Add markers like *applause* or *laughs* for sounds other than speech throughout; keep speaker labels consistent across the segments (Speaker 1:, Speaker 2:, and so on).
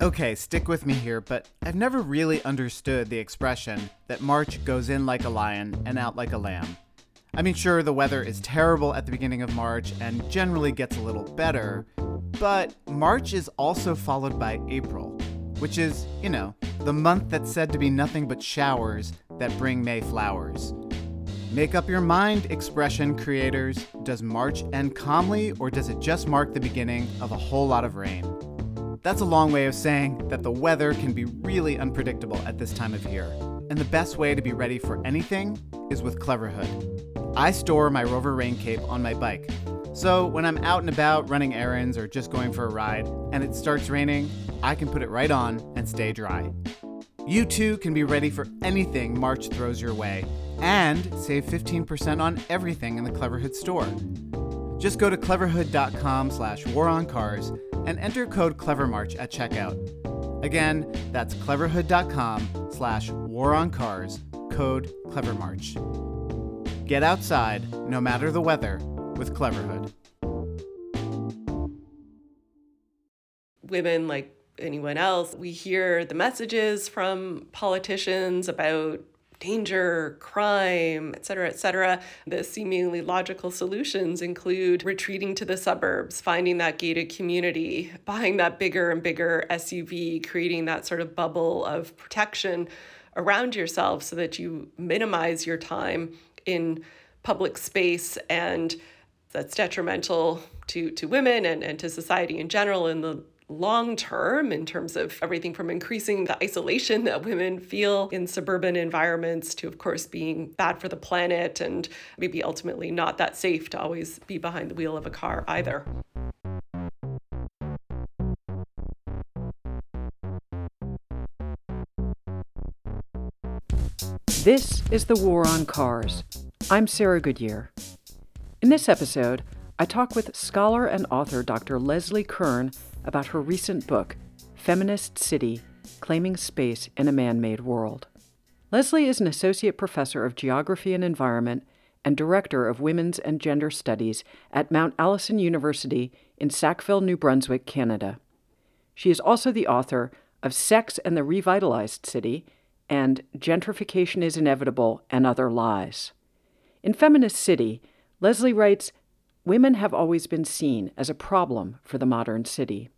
Speaker 1: Okay, stick with me here, but I've never really understood the expression that March goes in like a lion and out like a lamb. I mean, sure, the weather is terrible at the beginning of March and generally gets a little better, but March is also followed by April, which is, you know, the month that's said to be nothing but showers that bring May flowers. Make up your mind, expression creators. Does March end calmly, or does it just mark the beginning of a whole lot of rain? That's a long way of saying that the weather can be really unpredictable at this time of year. And the best way to be ready for anything is with Cleverhood. I store my Rover rain cape on my bike. So when I'm out and about running errands or just going for a ride and it starts raining, I can put it right on and stay dry. You too can be ready for anything March throws your way and save 15% on everything in the Cleverhood store. Just go to cleverhood.com slash waroncars and enter code CleverMarch at checkout. Again, that's cleverhood.com slash war on cars, code CleverMarch. Get outside, no matter the weather, with Cleverhood.
Speaker 2: Women, like anyone else, we hear the messages from politicians about danger, crime, et cetera, et cetera. The seemingly logical solutions include retreating to the suburbs, finding that gated community, buying that bigger and bigger SUV, creating that sort of bubble of protection around yourself so that you minimize your time in public space and that's detrimental to, to women and, and to society in general in the long term in terms of everything from increasing the isolation that women feel in suburban environments to, of course, being bad for the planet and maybe ultimately not that safe to always be behind the wheel of a car either.
Speaker 3: This is The War on Cars. I'm Sarah Goodyear. In this episode, I talk with scholar and author Dr. Leslie Kern about her recent book, Feminist City Claiming Space in a Man Made World. Leslie is an associate professor of geography and environment and director of women's and gender studies at Mount Allison University in Sackville, New Brunswick, Canada. She is also the author of Sex and the Revitalized City and Gentrification is Inevitable and Other Lies. In Feminist City, Leslie writes Women have always been seen as a problem for the modern city.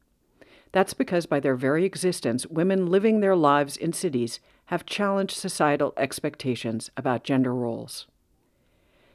Speaker 3: That's because, by their very existence, women living their lives in cities have challenged societal expectations about gender roles.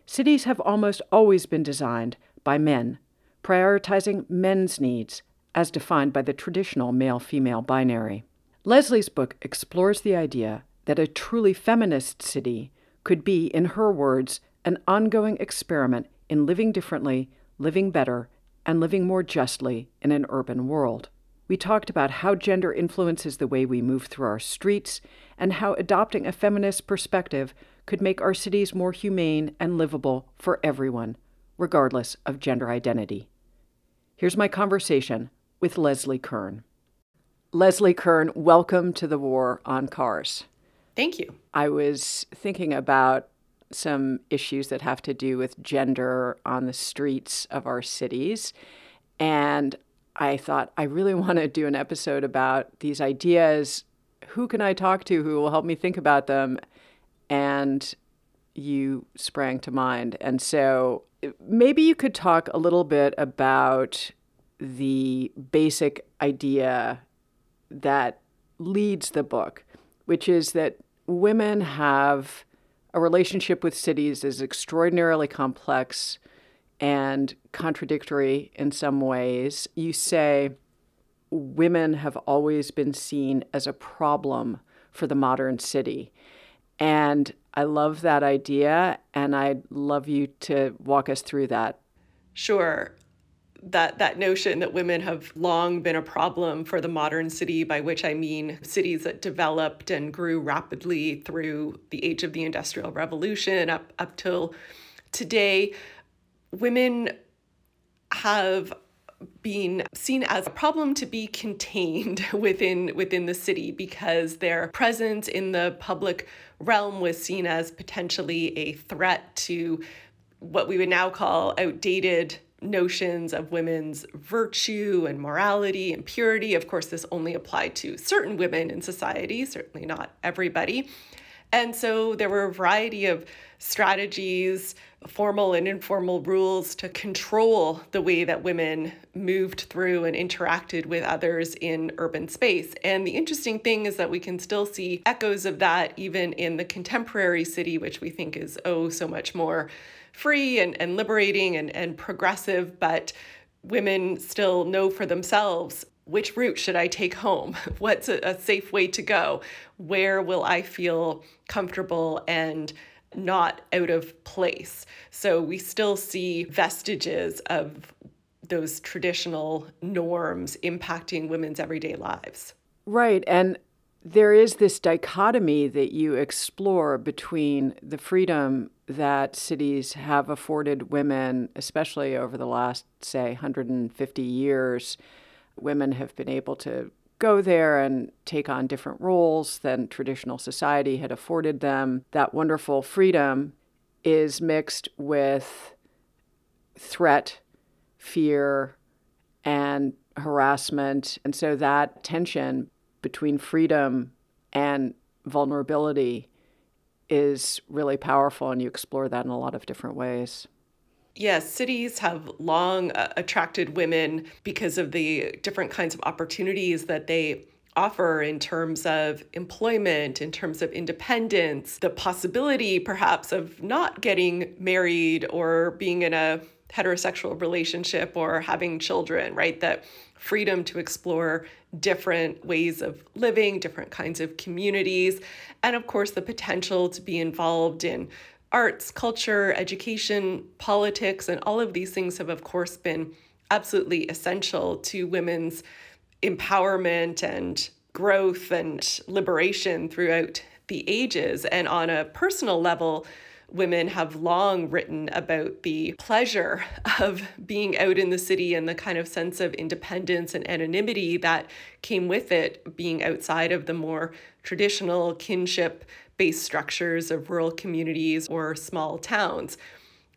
Speaker 3: Cities have almost always been designed by men, prioritizing men's needs as defined by the traditional male female binary. Leslie's book explores the idea that a truly feminist city could be, in her words, an ongoing experiment in living differently, living better, and living more justly in an urban world. We talked about how gender influences the way we move through our streets and how adopting a feminist perspective could make our cities more humane and livable for everyone, regardless of gender identity. Here's my conversation with Leslie Kern. Leslie Kern, welcome to the War on Cars.
Speaker 2: Thank you.
Speaker 3: I was thinking about some issues that have to do with gender on the streets of our cities. And I thought, I really *laughs* want to do an episode about these ideas. Who can I talk to who will help me think about them? And you sprang to mind. And so maybe you could talk a little bit about the basic idea that leads the book, which is that women have a relationship with cities is extraordinarily complex and contradictory in some ways. You say women have always been seen as a problem for the modern city. And I love that idea, and I'd love you to walk us through that.
Speaker 2: Sure that that notion that women have long been a problem for the modern city by which i mean cities that developed and grew rapidly through the age of the industrial revolution up up till today women have been seen as a problem to be contained *laughs* within within the city because their presence in the public realm was seen as potentially a threat to what we would now call outdated notions of women's virtue and morality and purity. Of course, this only applied to certain women in society, certainly not everybody. And so there were a variety of strategies, formal and informal rules to control the way that women moved through and interacted with others in urban space. And the interesting thing is that we can still see echoes of that even in the contemporary city, which we think is oh so much more free and, and liberating and, and progressive, but women still know for themselves which route should I take home? *laughs* What's a, a, safe way to go? Where will I feel comfortable and not out of place? So we still see vestiges of those traditional norms impacting women's everyday lives.
Speaker 3: Right. And there is this dichotomy that you explore between the freedom that cities have afforded women, especially over the last, say, 150 years. Women have been able to go there and take on different roles than traditional society had afforded them. That wonderful freedom is mixed with threat, fear, and harassment. And so that tension between freedom and vulnerability is really powerful, and you explore that in a lot of different ways.
Speaker 2: Yes, cities have long uh, attracted women because of the different kinds of opportunities that they offer in terms of employment, in terms of independence, the possibility perhaps of not getting married or being in a heterosexual relationship or having children, right? That freedom to explore different ways of living, different kinds of communities, and of course, the potential to be involved in arts, culture, education, politics, and all of these things have, of course, been absolutely essential to women's empowerment and growth and liberation throughout the ages. And on a personal level, women have long written about the pleasure of being out in the city and the kind of sense of independence and anonymity that came with it, being outside of the more traditional kinship based structures of rural communities or small towns.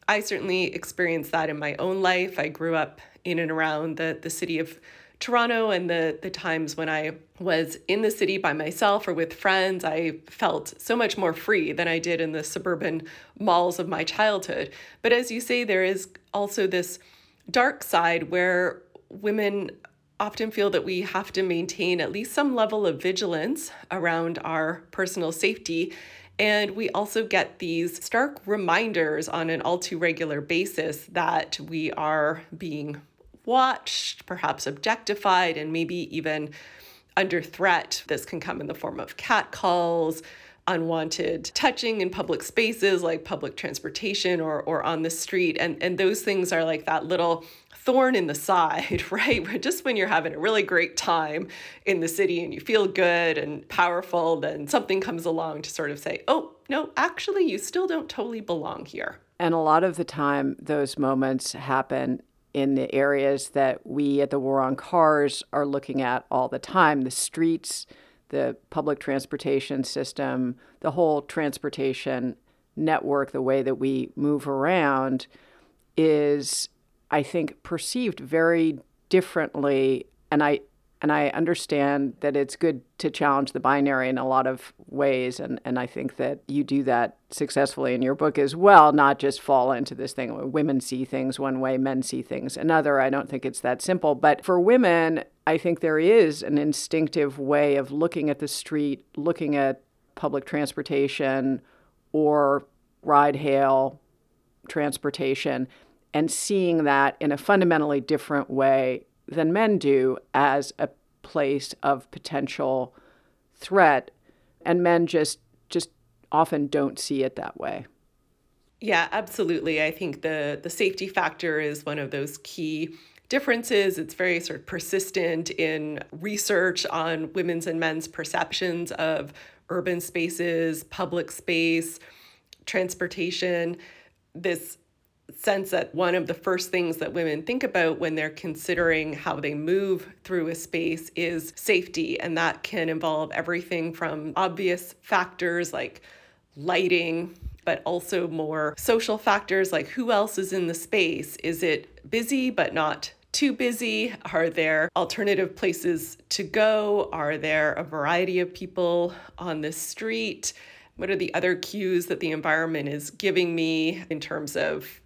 Speaker 2: I certainly experienced that in my own life. I grew up in and around the, the city of Toronto and the the times when I was in the city by myself or with friends, I felt so much more free than I did in the suburban malls of my childhood. But as you say, there is also this dark side where women often feel that we have to maintain at least some level of vigilance around our personal safety. And we also get these stark reminders on an all too regular basis that we are being watched, perhaps objectified, and maybe even under threat. This can come in the form of catcalls, unwanted touching in public spaces like public transportation or, or on the street. And, and those things are like that little thorn in the side, *laughs* right? Just when you're having a really great time in the city and you feel good and powerful, then something comes along to sort of say, oh, no, actually, you still don't totally belong here.
Speaker 3: And a lot of the time, those moments happen in the areas that we at the War on Cars are looking at all the time the streets, the public transportation system, the whole transportation network, the way that we move around is, I think, perceived very differently. And I, and I understand that it's good to challenge the binary in a lot of ways. And, and I think that you do that successfully in your book as well, not just fall into this thing where women see things one way, men see things another. I don't think it's that simple. But for women, I think there is an instinctive way of looking at the street, looking at public transportation or ride hail transportation, and seeing that in a fundamentally different way than men do as a place of potential threat. And men just just often don't see it that way.
Speaker 2: Yeah absolutely. I think the the safety factor is one of those key differences. It's very sort of persistent in research on women's and men's perceptions of urban spaces public space transportation. This sense that one of the first things that women think about when they're considering how they move through a space is safety. And that can involve everything from obvious factors like lighting, but also more social factors like who else is in the space? Is it busy but not too busy? Are there alternative places to go? Are there a variety of people on the street? What are the other cues that the environment is giving me in terms of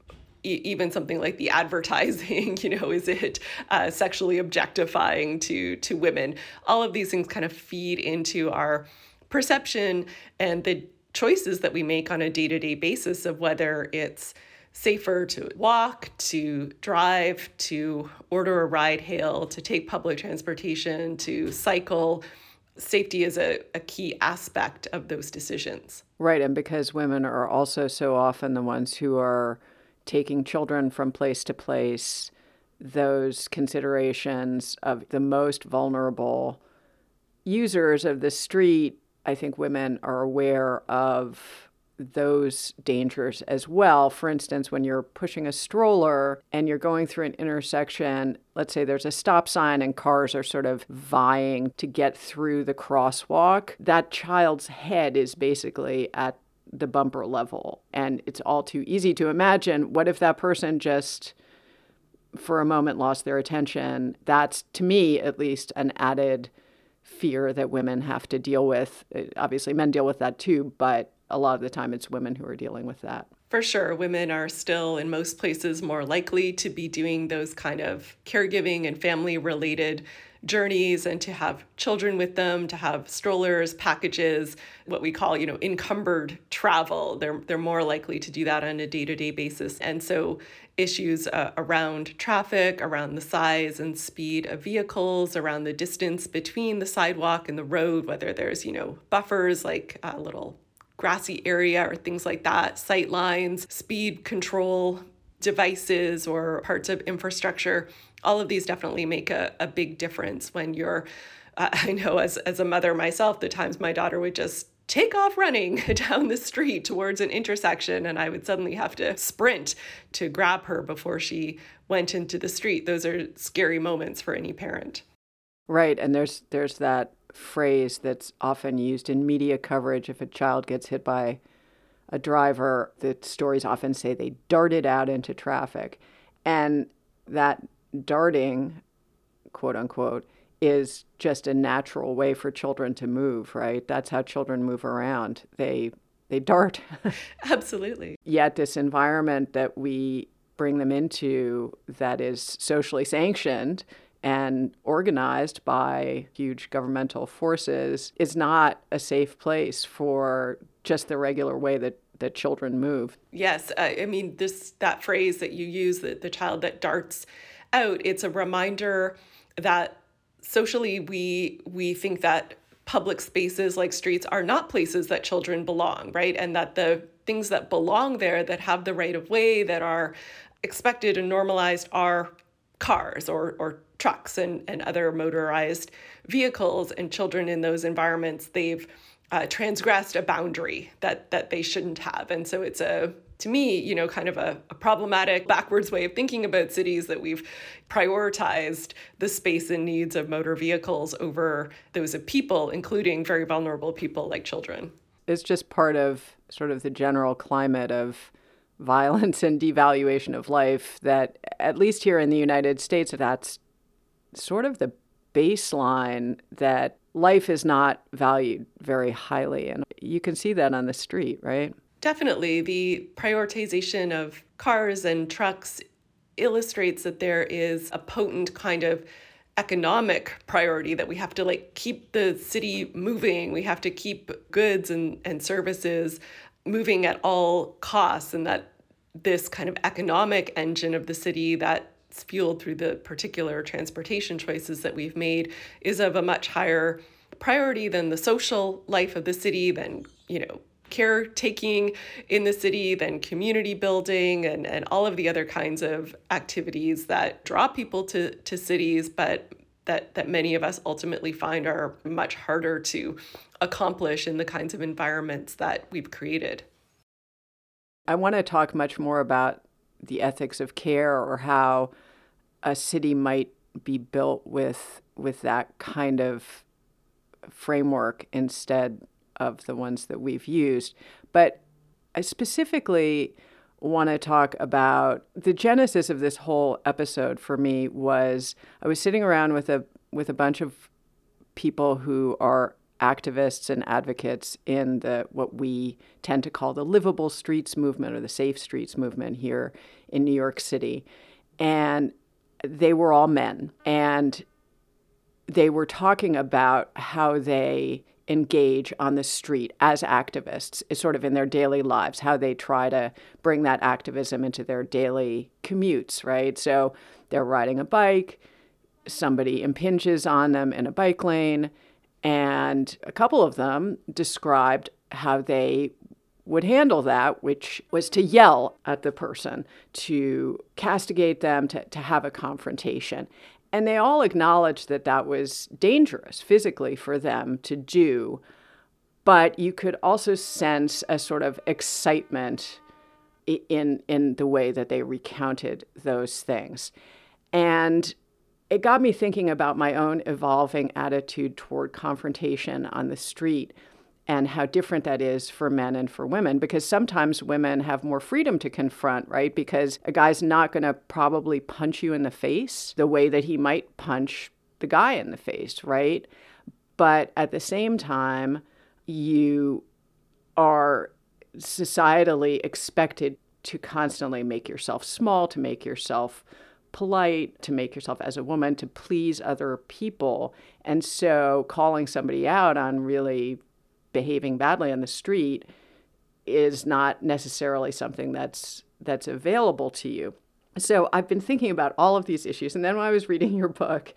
Speaker 2: even something like the advertising *laughs* you know is it uh, sexually objectifying to to women? All of these things kind of feed into our perception and the choices that we make on a day-to-day basis of whether it's safer to walk to drive to order a ride hail to take public transportation to cycle. Safety is a, a key aspect of those decisions.
Speaker 3: Right and because women are also so often the ones who are taking children from place to place, those considerations of the most vulnerable users of the street, I think women are aware of those dangers as well. For instance, when you're pushing a stroller and you're going through an intersection, let's say there's a stop sign and cars are sort of vying to get through the crosswalk, that child's head is basically at the bumper level. And it's all too easy to imagine what if that person just for a moment lost their attention? That's, to me at least, an added fear that women have to deal with. Uh, obviously, men deal with that too, but a lot of the time it's women who are dealing with that.
Speaker 2: For sure, women are still in most places more likely to be doing those kind of caregiving and family related journeys and to have children with them, to have strollers, packages, what we call, you know, encumbered travel. They're they're more likely to do that on a day-to-day basis. And so issues uh, around traffic, around the size and speed of vehicles, around the distance between the sidewalk and the road, whether there's, you know, buffers like a little grassy area or things like that, sight lines, speed control devices or parts of infrastructure all of these definitely make a, a big difference when you're uh, *laughs* i know as, as a mother myself the times my daughter would just take off running *laughs* down the street towards an intersection and i would suddenly have to sprint to grab her before she went into the street. Those are scary moments for any parent.
Speaker 3: Right and there's there's that phrase that's often used in media coverage if a child gets hit by a driver the stories often say they darted out into traffic and that darting, quote unquote, is just a natural way for children to move, right? That's how children move around. They they dart. *laughs*
Speaker 2: Absolutely.
Speaker 3: Yet this environment that we bring them into that is socially sanctioned and organized by huge governmental forces is not a safe place for just the regular way that that children move.
Speaker 2: Yes, uh, I mean this that phrase that you use that the child that darts out, it's a reminder that socially we we think that public spaces like streets are not places that children belong, right? And that the things that belong there that have the right of way that are expected and normalized are cars or or trucks and, and other motorized vehicles and children in those environments they've uh, transgressed a boundary that that they shouldn't have and so it's a to me, you know, kind of a, a, problematic, backwards way of thinking about cities that we've prioritized the space and needs of motor vehicles over those of people, including very vulnerable people like children.
Speaker 3: It's just part of sort of the general climate of violence *laughs* and devaluation of life that, at least here in the United States, that's sort of the baseline that life is not valued very highly. And you can see that on the street, right?
Speaker 2: Definitely. The prioritization of cars and trucks illustrates that there is a potent kind of economic priority that we have to like keep the city moving we have to keep goods and, and services moving at all costs and that this kind of economic engine of the city that's fueled through the particular transportation choices that we've made is of a much higher priority than the social life of the city than you know caretaking in the city, then community building, and, and all of the other kinds of activities that draw people to, to cities, but that, that many of us ultimately find are much harder to accomplish in the kinds of environments that we've created.
Speaker 3: I want to talk much more about the ethics of care or how a city might be built with with that kind of framework instead of the ones that we've used. But I specifically want to talk about the genesis of this whole episode for me was I was sitting around with a with a bunch of people who are activists and advocates in the what we tend to call the livable streets movement or the safe streets movement here in New York City and they were all men and they were talking about how they engage on the street as activists, sort of in their daily lives, how they try to bring that activism into their daily commutes, right? So they're riding a bike, somebody impinges on them in a bike lane, and a couple of them described how they would handle that, which was to yell at the person, to castigate them, to, to have a confrontation. And they all acknowledged that that was dangerous physically for them to do. But you could also sense a sort of excitement in, in the way that they recounted those things. And it got me thinking about my own evolving attitude toward confrontation on the street and how different that is for men and for women because sometimes women have more freedom to confront, right? Because a guy's not going to probably punch you in the face the way that he might punch the guy in the face, right? But at the same time, you are societally expected to constantly make yourself small, to make yourself polite, to make yourself as a woman, to please other people. And so calling somebody out on really behaving badly on the street is not necessarily something that's that's available to you. So I've been thinking about all of these issues and then when I was reading your book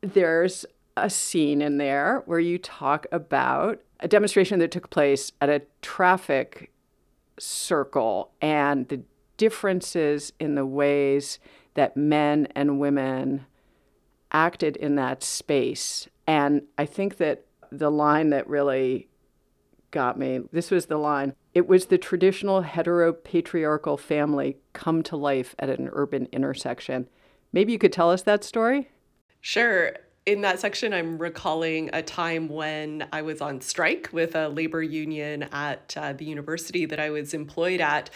Speaker 3: there's a scene in there where you talk about a demonstration that took place at a traffic circle and the differences in the ways that men and women acted in that space. And I think that the line that really got me. This was the line. It was the traditional heteropatriarchal family come to life at an urban intersection. Maybe you could tell us that story?
Speaker 2: Sure. In that section, I'm recalling a time when I was on strike with a labor union at uh, the university that I was employed at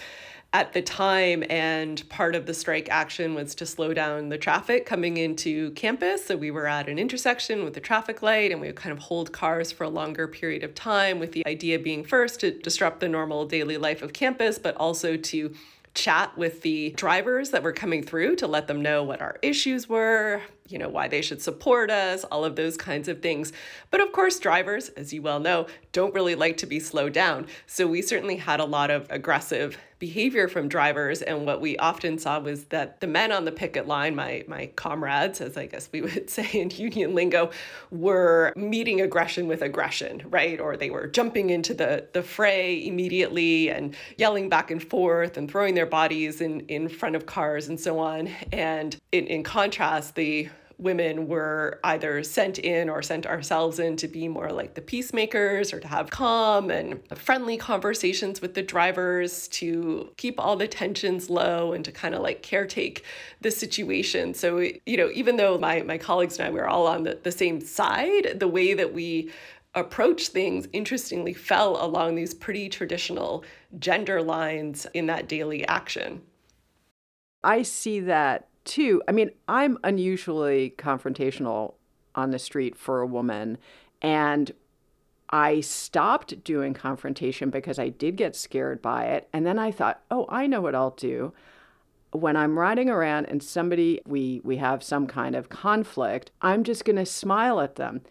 Speaker 2: at the time, and part of the strike action was to slow down the traffic coming into campus. So we were at an intersection with a traffic light, and we would kind of hold cars for a longer period of time, with the idea being first to disrupt the normal daily life of campus, but also to chat with the drivers that were coming through to let them know what our issues were, you know, why they should support us, all of those kinds of things. But of course, drivers, as you well know, don't really like to be slowed down. So we certainly had a lot of aggressive behavior from drivers. And what we often saw was that the men on the picket line, my, my comrades, as I guess we would *laughs* say in union lingo, were meeting aggression with aggression, right? Or they were jumping into the, the fray immediately and yelling back and forth and throwing their bodies in, in front of cars and so on. And in, in contrast, the women were either sent in or sent ourselves in to be more like the peacemakers or to have calm and friendly conversations with the drivers to keep all the tensions low and to kind of like caretake the situation. So, you know, even though my, my colleagues and I were all on the, the same side, the way that we approach things interestingly fell along these pretty traditional gender lines in that daily action.
Speaker 3: I see that too, I mean, I'm unusually confrontational on the street for a woman. And I stopped doing confrontation because I did get scared by it. And then I thought, oh, I know what I'll do. When I'm riding around and somebody, we, we have some kind of conflict, I'm just going to smile at them.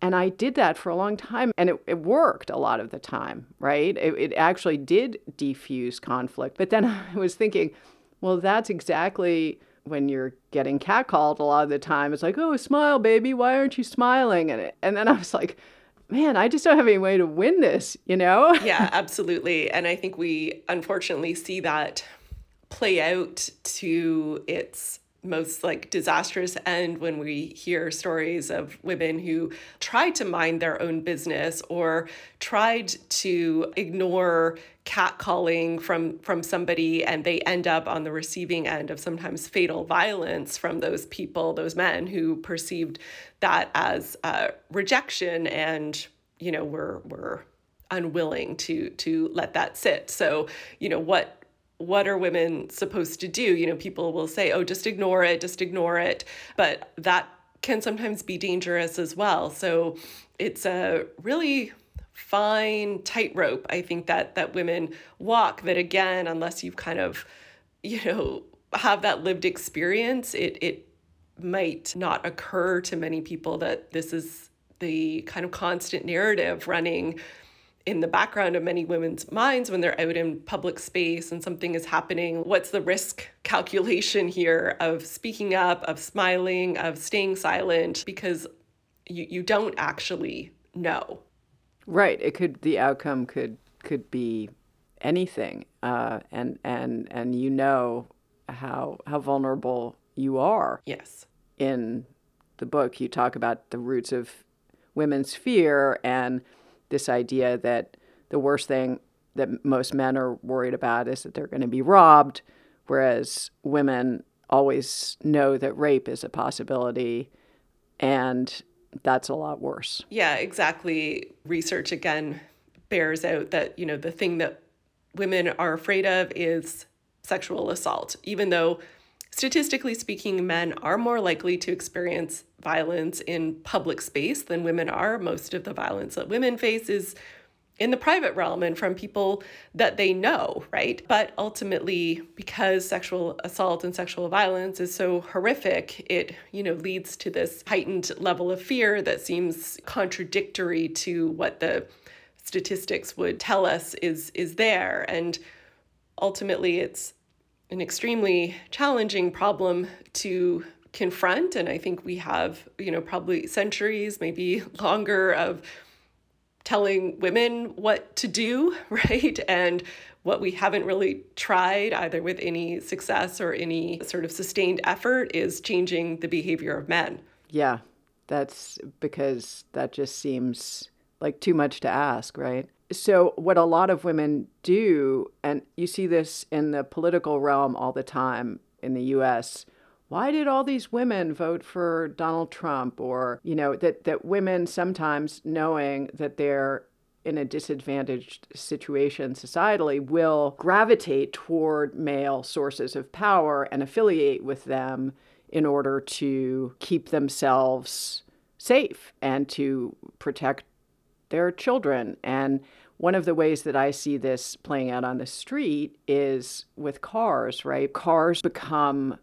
Speaker 3: And I did that for a long time, and it, it worked a lot of the time, right? It, it actually did defuse conflict. But then *laughs* I was thinking, well, that's exactly when you're getting catcalled a lot of the time, it's like, oh, smile, baby. Why aren't you smiling? And, it, and then I was like, man, I just don't have any way to win this, you know? *laughs*
Speaker 2: yeah, absolutely. And I think we unfortunately see that play out to its most like disastrous end when we hear stories of women who tried to mind their own business or tried to ignore catcalling from from somebody and they end up on the receiving end of sometimes fatal violence from those people those men who perceived that as uh, rejection and you know were were unwilling to to let that sit. So, you know, what what are women supposed to do? You know, people will say, "Oh, just ignore it, just ignore it." But that can sometimes be dangerous as well. So, it's a really fine tightrope I think that that women walk that again unless you've kind of you know have that lived experience it it might not occur to many people that this is the kind of constant narrative running in the background of many women's minds when they're out in public space and something is happening. What's the risk calculation here of speaking up, of smiling, of staying silent? Because you, you don't actually know.
Speaker 3: Right. It could the outcome could could be anything, uh, and and and you know how how vulnerable you are.
Speaker 2: Yes.
Speaker 3: In the book, you talk about the roots of women's fear and this idea that the worst thing that most men are worried about is that they're going to be robbed, whereas women always know that rape is a possibility, and that's a lot worse.
Speaker 2: Yeah, exactly. Research again bears out that, you know, the thing that women are afraid of is sexual assault, even though statistically speaking, men are more likely to experience violence in public space than women are. Most of the violence that women face is in the private realm and from people that they know, right? But ultimately, because sexual assault and sexual violence is so horrific, it, you know, leads to this heightened level of fear that seems contradictory to what the statistics would tell us is is there and ultimately it's an extremely challenging problem to confront and i think we have you know probably centuries maybe *laughs* longer of telling women what to do *laughs* right and what we haven't really tried either with any success or any sort of sustained effort is changing the behavior of men.
Speaker 3: Yeah that's because that just seems like too much to ask right so what a lot of women do and you see this in the political realm all the time in the US why did all these women vote for Donald Trump? Or you know that that women sometimes knowing that they're in a disadvantaged situation societally will gravitate toward male sources of power and affiliate with them in order to keep themselves safe and to protect their children. And one of the ways that I see this playing out on the street is with cars, right? Cars become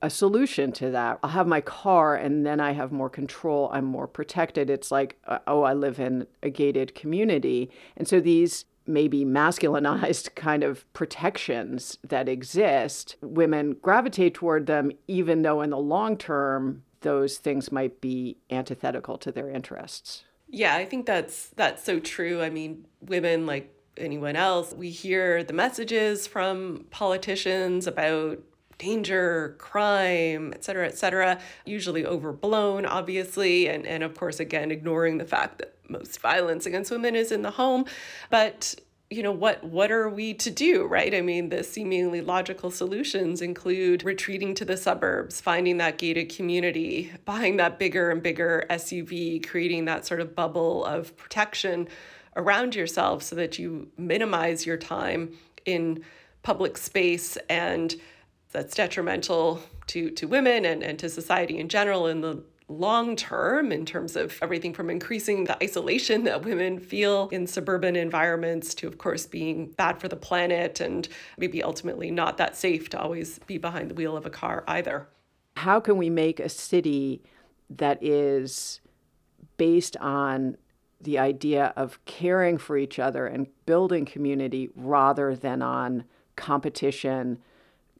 Speaker 3: a solution to that. I'll have my car and then I have more control. I'm more protected. It's like, uh, oh, I live in a gated community. And so these maybe masculinized *laughs* kind of protections that exist, women gravitate toward them, even though in the long term, those things might be antithetical to their interests.
Speaker 2: Yeah, I think that's that's so true. I mean, women like anyone else, we hear the messages from politicians about danger, crime, et cetera, et cetera, usually overblown, obviously, and, and of course, again, ignoring the fact that most violence against women is in the home. But you know what what are we to do right? I mean the seemingly logical solutions include retreating to the suburbs finding that gated community buying that bigger and bigger suv creating that sort of bubble of protection around yourself so that you minimize your time in public space and that's detrimental to to women and, and to society in general in the long term in terms of everything from increasing the isolation that women feel in suburban environments to, of course, being bad for the planet and maybe ultimately not that safe to always be behind the wheel of a car either.
Speaker 3: How can we make a city that is based on the idea of caring for each other and building community rather than on competition?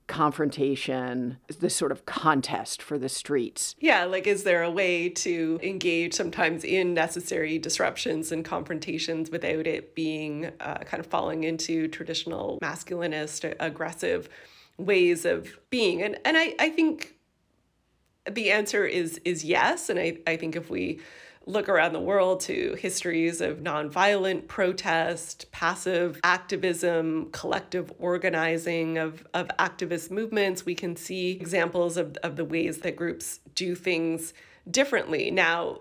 Speaker 3: Confrontation, this sort of contest for the streets.
Speaker 2: Yeah, like is there a way to engage sometimes in necessary disruptions and confrontations without it being uh, kind of falling into traditional masculinist, aggressive ways of being? And and I, I think the answer is is yes. And I, I think if we look around the world to histories of nonviolent protest, passive activism, collective organizing of, of activist movements, we can see examples of, of the ways that groups do things differently. Now,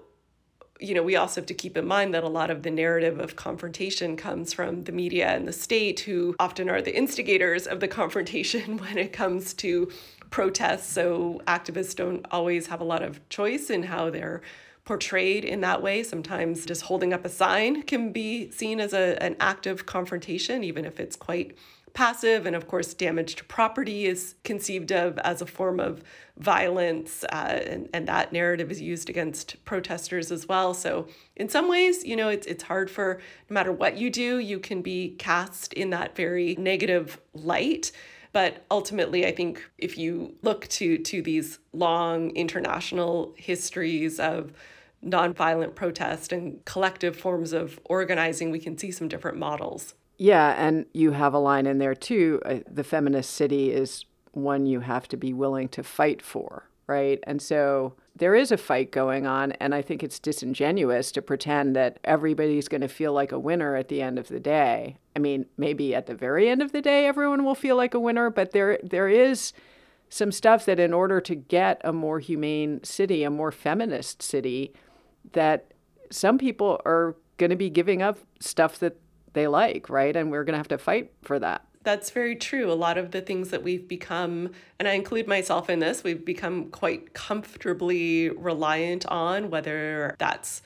Speaker 2: you know, we also have to keep in mind that a lot of the narrative of confrontation comes from the media and the state, who often are the instigators of the *laughs* confrontation when it comes to protests. So activists don't always have a lot of choice in how they're portrayed in that way. Sometimes just holding up a sign can be seen as a, an act of confrontation, even if it's quite passive. And of course, damage to property is conceived of as a form of violence, uh, and, and that narrative is used against protesters as well. So, in some ways, you know, it's, it's hard for no matter what you do, you can be cast in that very negative light. But ultimately, I think if you look to, to these long international histories of nonviolent protest and collective forms of organizing, we can see some different models.
Speaker 3: Yeah, and you have a line in there too. Uh, the feminist city is one you have to be willing to fight for, right? And so there is a fight going on, and I think it's disingenuous to pretend that everybody's going to feel like a winner at the end of the day. I mean, maybe at the very end of the day, everyone will feel like a winner, but there there is some stuff that in order to get a more humane city, a more feminist city, that some people are going to be giving up stuff that they like, right? And we're going to have to fight for that.
Speaker 2: That's very true. A lot of the things that we've become, and I include myself in this, we've become quite comfortably reliant on, whether that's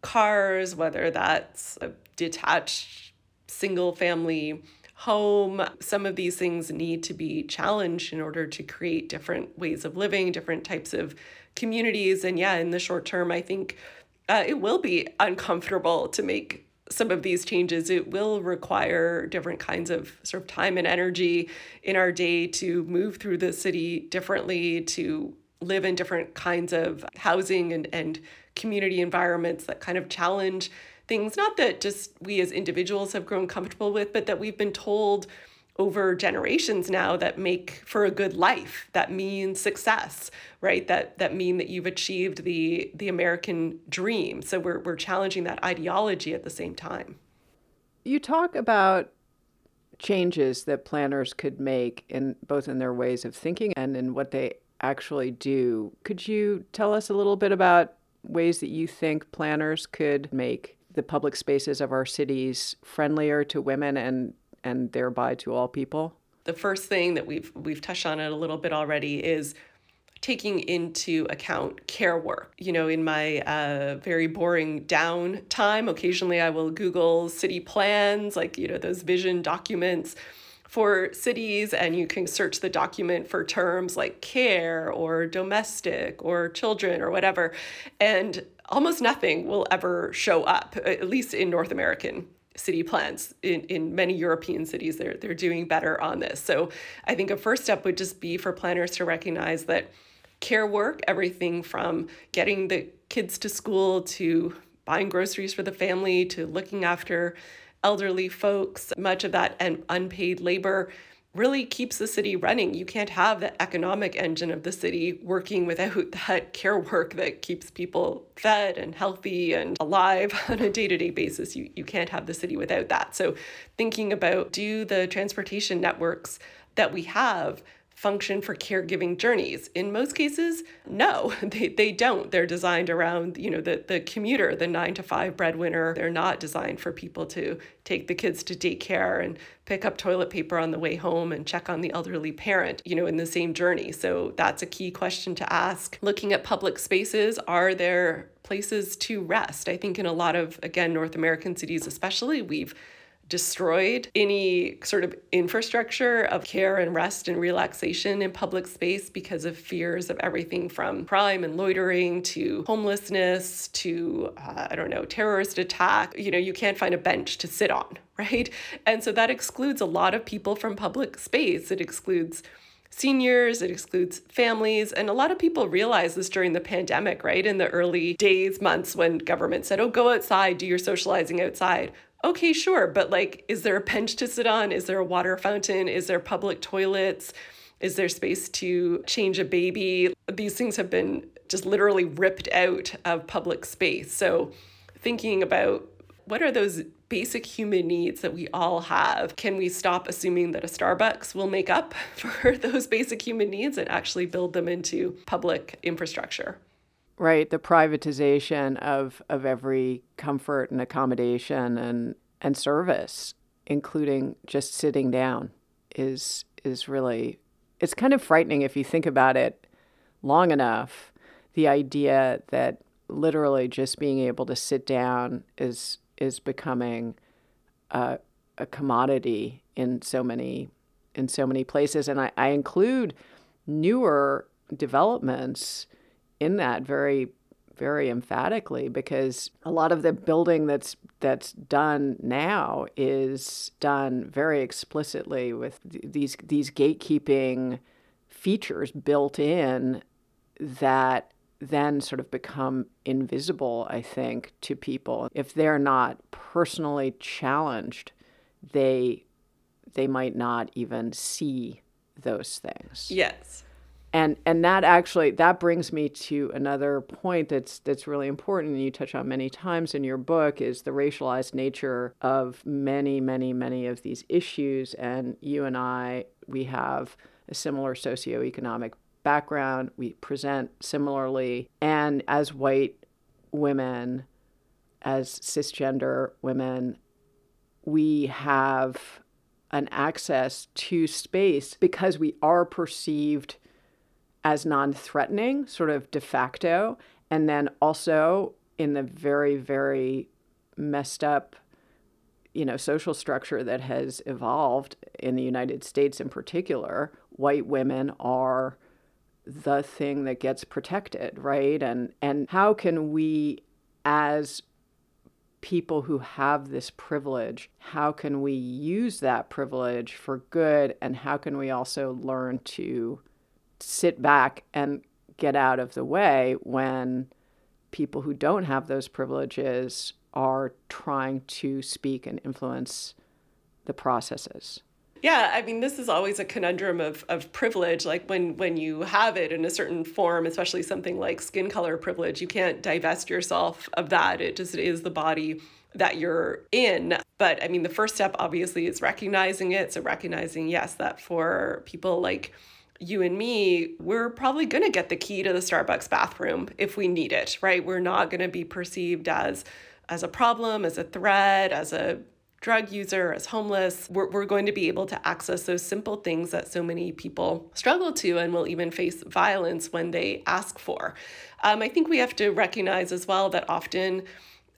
Speaker 2: cars, whether that's a detached single family home. Some of these things need to be challenged in order to create different ways of living, different types of communities. And yeah, in the short term, I think uh, it will be uncomfortable to make some of these changes, it will require different kinds of sort of time and energy in our day to move through the city differently, to live in different kinds of housing and, and community environments that kind of challenge things, not that just we as individuals have grown comfortable with, but that we've been told over generations now that make for a good life that mean success right? That that mean that you've achieved the the american dream. So we're we're challenging that ideology at the same time.
Speaker 3: You talk about changes that planners could make in both in their ways of thinking and in what they actually do. Could you tell us a little bit about ways that you think planners could make the public spaces of our cities friendlier to women and and thereby to all people?
Speaker 2: The first thing that we've we've touched on it a little bit already is taking into account care work. You know, in my uh, very boring down time, occasionally I will Google city plans, like, you know, those vision documents for cities, and you can search the document for terms like care or domestic or children or whatever. And almost nothing will ever show up, at least in North American city plans in, in many European cities. They're, they're doing better on this. So I think a first step would just be for planners to recognize that care work, everything from getting the kids to school to buying groceries for the family to looking after elderly folks, much of that and unpaid labor really keeps the city running. You can't have the economic engine of the city working without *laughs* that care work that keeps people fed and healthy and alive *laughs* on a day-to-day basis. You you can't have the city without that. So thinking about do the transportation networks that we have function for caregiving journeys. In most cases, no, *laughs* they, they don't. They're designed around, you know, the, the commuter, the nine to five breadwinner. They're not designed for people to take the kids to daycare and pick up toilet paper on the way home and check on the elderly parent, you know, in the same journey. So that's a key question to ask. Looking at public spaces, are there places to rest? I think in a lot of, again, North American cities especially, we've destroyed any sort of infrastructure of care and rest and relaxation in public space because of fears of everything from crime and loitering to homelessness to, uh, I don't know, terrorist attack. You know, you can't find a bench to sit on, *laughs* right? And so that excludes a lot of people from public space. It excludes seniors, it excludes families. And a lot of people realized this during the pandemic, right? In the early days, months when government said, oh, go outside, do your socializing outside okay, sure, but like, is there a bench to sit on? Is there a water fountain? Is there public toilets? Is there space to change a baby? These things have been just literally ripped out of public space. So, thinking about what are those basic human needs that we all have? Can we stop assuming that a Starbucks will make up *laughs* for those basic human needs and actually build them into public infrastructure?
Speaker 3: Right? The privatization of of every comfort and accommodation and and service, including just sitting down, is is really it's kind of frightening if you think about it long enough. The idea that literally just being able to sit down is is becoming a, a commodity in so many in so many places, and I, I include newer developments in that very very emphatically because a lot of the building that's that's done now is done very explicitly with these these gatekeeping features built in that then sort of become invisible i think to people if they're not personally challenged they they might not even see those things
Speaker 2: Yes.
Speaker 3: And and that actually that brings me to another point that's that's really important and you touch on many times in your book is the racialized nature of many many many of these issues. And you and I we have a similar socioeconomic background. We present similarly. And as white women as cisgender women we have an access to space because we are perceived as non threatening, sort of de facto, and then also in the very, very messed up you know social structure that has evolved in the United States in particular white women are the thing that gets protected right? And and how can we as people who have this privilege how can we use that privilege for good? And how can we also learn to sit back and get out of the way when people who don't have those privileges are trying to speak and influence the processes.
Speaker 2: Yeah, I mean, this is always a conundrum of, of privilege. Like when when you have it in a certain form, especially something like skin color privilege, you can't divest yourself of that. It just is the body that you're in. But I mean, the first step obviously is recognizing it. So recognizing, yes, that for people like you and me, we're probably going to get the key to the Starbucks bathroom if we need it, right? We're not going to be perceived as as a problem, as a threat, as a drug user, as homeless. We're, we're going to be able to access those simple things that so many people struggle to and will even face violence when they ask for. Um, I think we have to recognize as well that often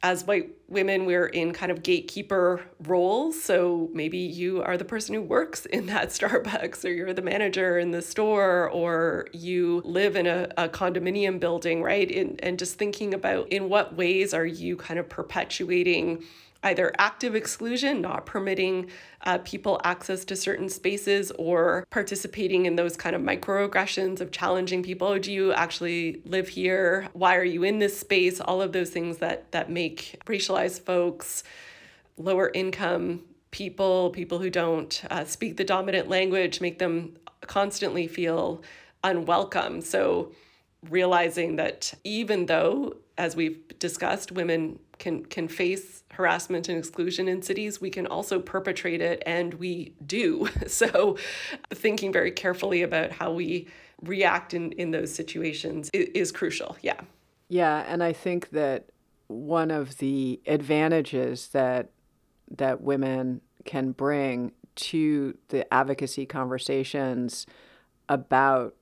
Speaker 2: as white women, we're in kind of gatekeeper roles. So maybe you are the person who works in *laughs* that Starbucks, or you're the manager in the store, or you live in a, a condominium building, right? In, and just thinking about in what ways are you kind of perpetuating either active exclusion, not permitting uh, people access to certain spaces, or participating in those kind of microaggressions of challenging people. Do you actually live here? Why are you in this space? All of those things that that make racialized folks, lower income people, people who don't uh, speak the dominant language, make them constantly feel unwelcome. So realizing that even though as we've discussed women can can face harassment and exclusion in cities we can also perpetrate it and we do. *laughs* So thinking very carefully about how we react in in those situations is, is crucial yeah.
Speaker 3: Yeah and i think that one of the advantages that that women can bring to the advocacy conversations about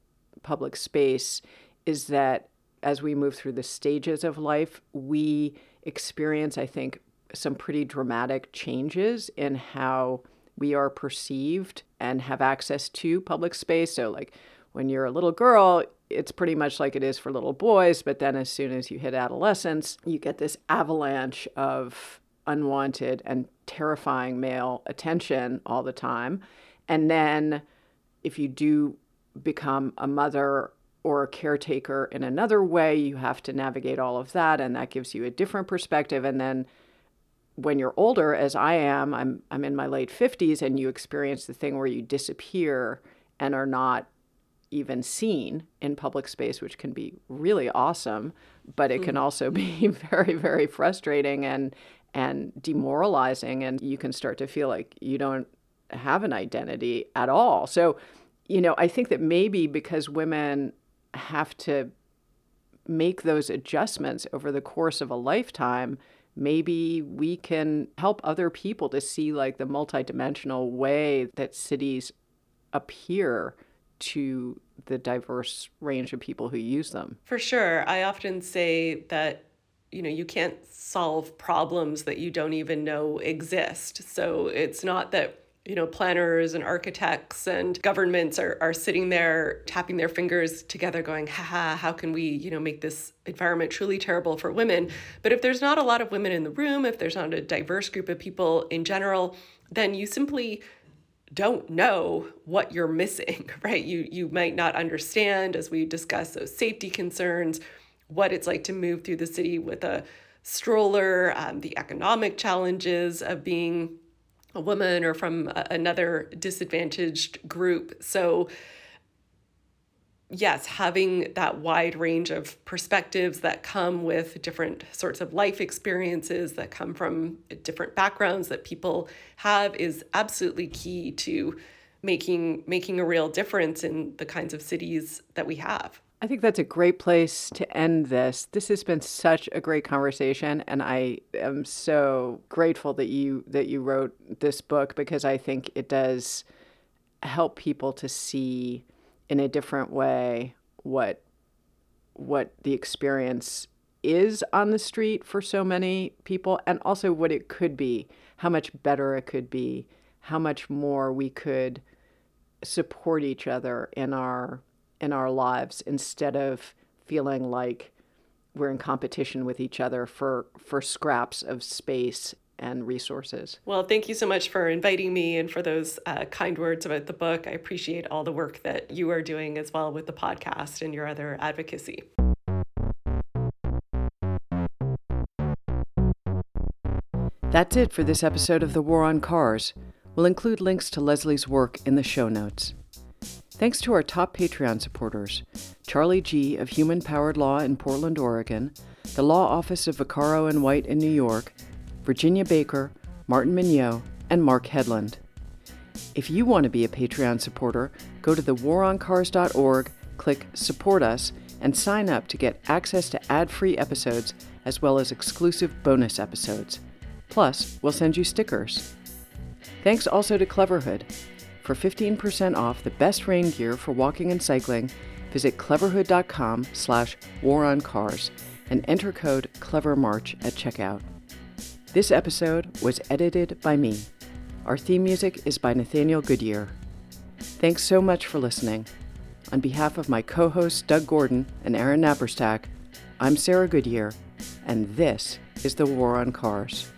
Speaker 3: public space is that as we move through the stages of life, we experience, I think, some pretty dramatic changes in how we are perceived and have access to public space. So, like when you're a little girl, it's pretty much like it is for little boys. But then, as soon as you hit adolescence, you get this avalanche of unwanted and terrifying male attention all the time. And then, if you do become a mother or a caretaker in another way. You have to navigate all of that, and that gives you a different perspective. And then when you're older, as I am, I'm, I'm in my late 50s, and you experience the thing where you disappear and are not even seen in public space, which can be really awesome, but it can hmm. also *laughs* be very, very frustrating and and demoralizing, and you can start to feel like you don't have an identity at all. So, you know, I think that maybe because women have to make those adjustments over the course of a lifetime, maybe we can help other people to see like the multidimensional way that cities appear to the diverse range of people who use them.
Speaker 2: For sure. I often say that you know you can't solve problems that you don't even know exist. So it's not that you know, planners and architects and governments are, are sitting there tapping their fingers together going, haha, how can we, you know, make this environment truly terrible for women? But if there's not a lot of women in the room, if there's not a diverse group of people in general, then you simply don't know what you're missing, *laughs* right? You you might not understand, as we discuss those safety concerns, what it's like to move through the city with a stroller, um, the economic challenges of being a woman or from a, another disadvantaged group. So, yes, having that wide range of perspectives that come with different sorts of life experiences that come from different backgrounds that people have is absolutely key to making making a real difference in the kinds of cities that we have.
Speaker 3: I think that's a great place to end this. This has been such a great conversation and I am so grateful that you that you wrote this book because I think it does help people to see in a different way what what the experience is on the street for so many people and also what it could be, how much better it could be, how much more we could support each other in our in our lives instead of feeling like we're in competition with each other for for scraps of space and resources.
Speaker 2: Well, thank you so much for inviting me and for those uh, kind words about the book. I appreciate all the work that you are doing as well with the podcast and your other advocacy.
Speaker 3: That's it for this episode of The War on Cars. We'll include links to Leslie's work in the show notes. Thanks to our top Patreon supporters Charlie G. of Human Powered Law in Portland, Oregon, the Law Office of Vaccaro and White in New York, Virginia Baker, Martin Mignot, and Mark Headland. If you want to be a Patreon supporter, go to thewaroncars.org, click Support Us, and sign up to get access to ad free episodes as well as exclusive bonus episodes. Plus, we'll send you stickers. Thanks also to Cleverhood for 15% off the best rain gear for walking and cycling, visit cleverhood.com slash waroncars and enter code CLEVERMARCH at checkout. This episode was edited by me. Our theme music is by Nathaniel Goodyear. Thanks so much for listening. On behalf of my co hosts Doug Gordon and Aaron Naparstek, I'm Sarah Goodyear, and this is The War on Cars.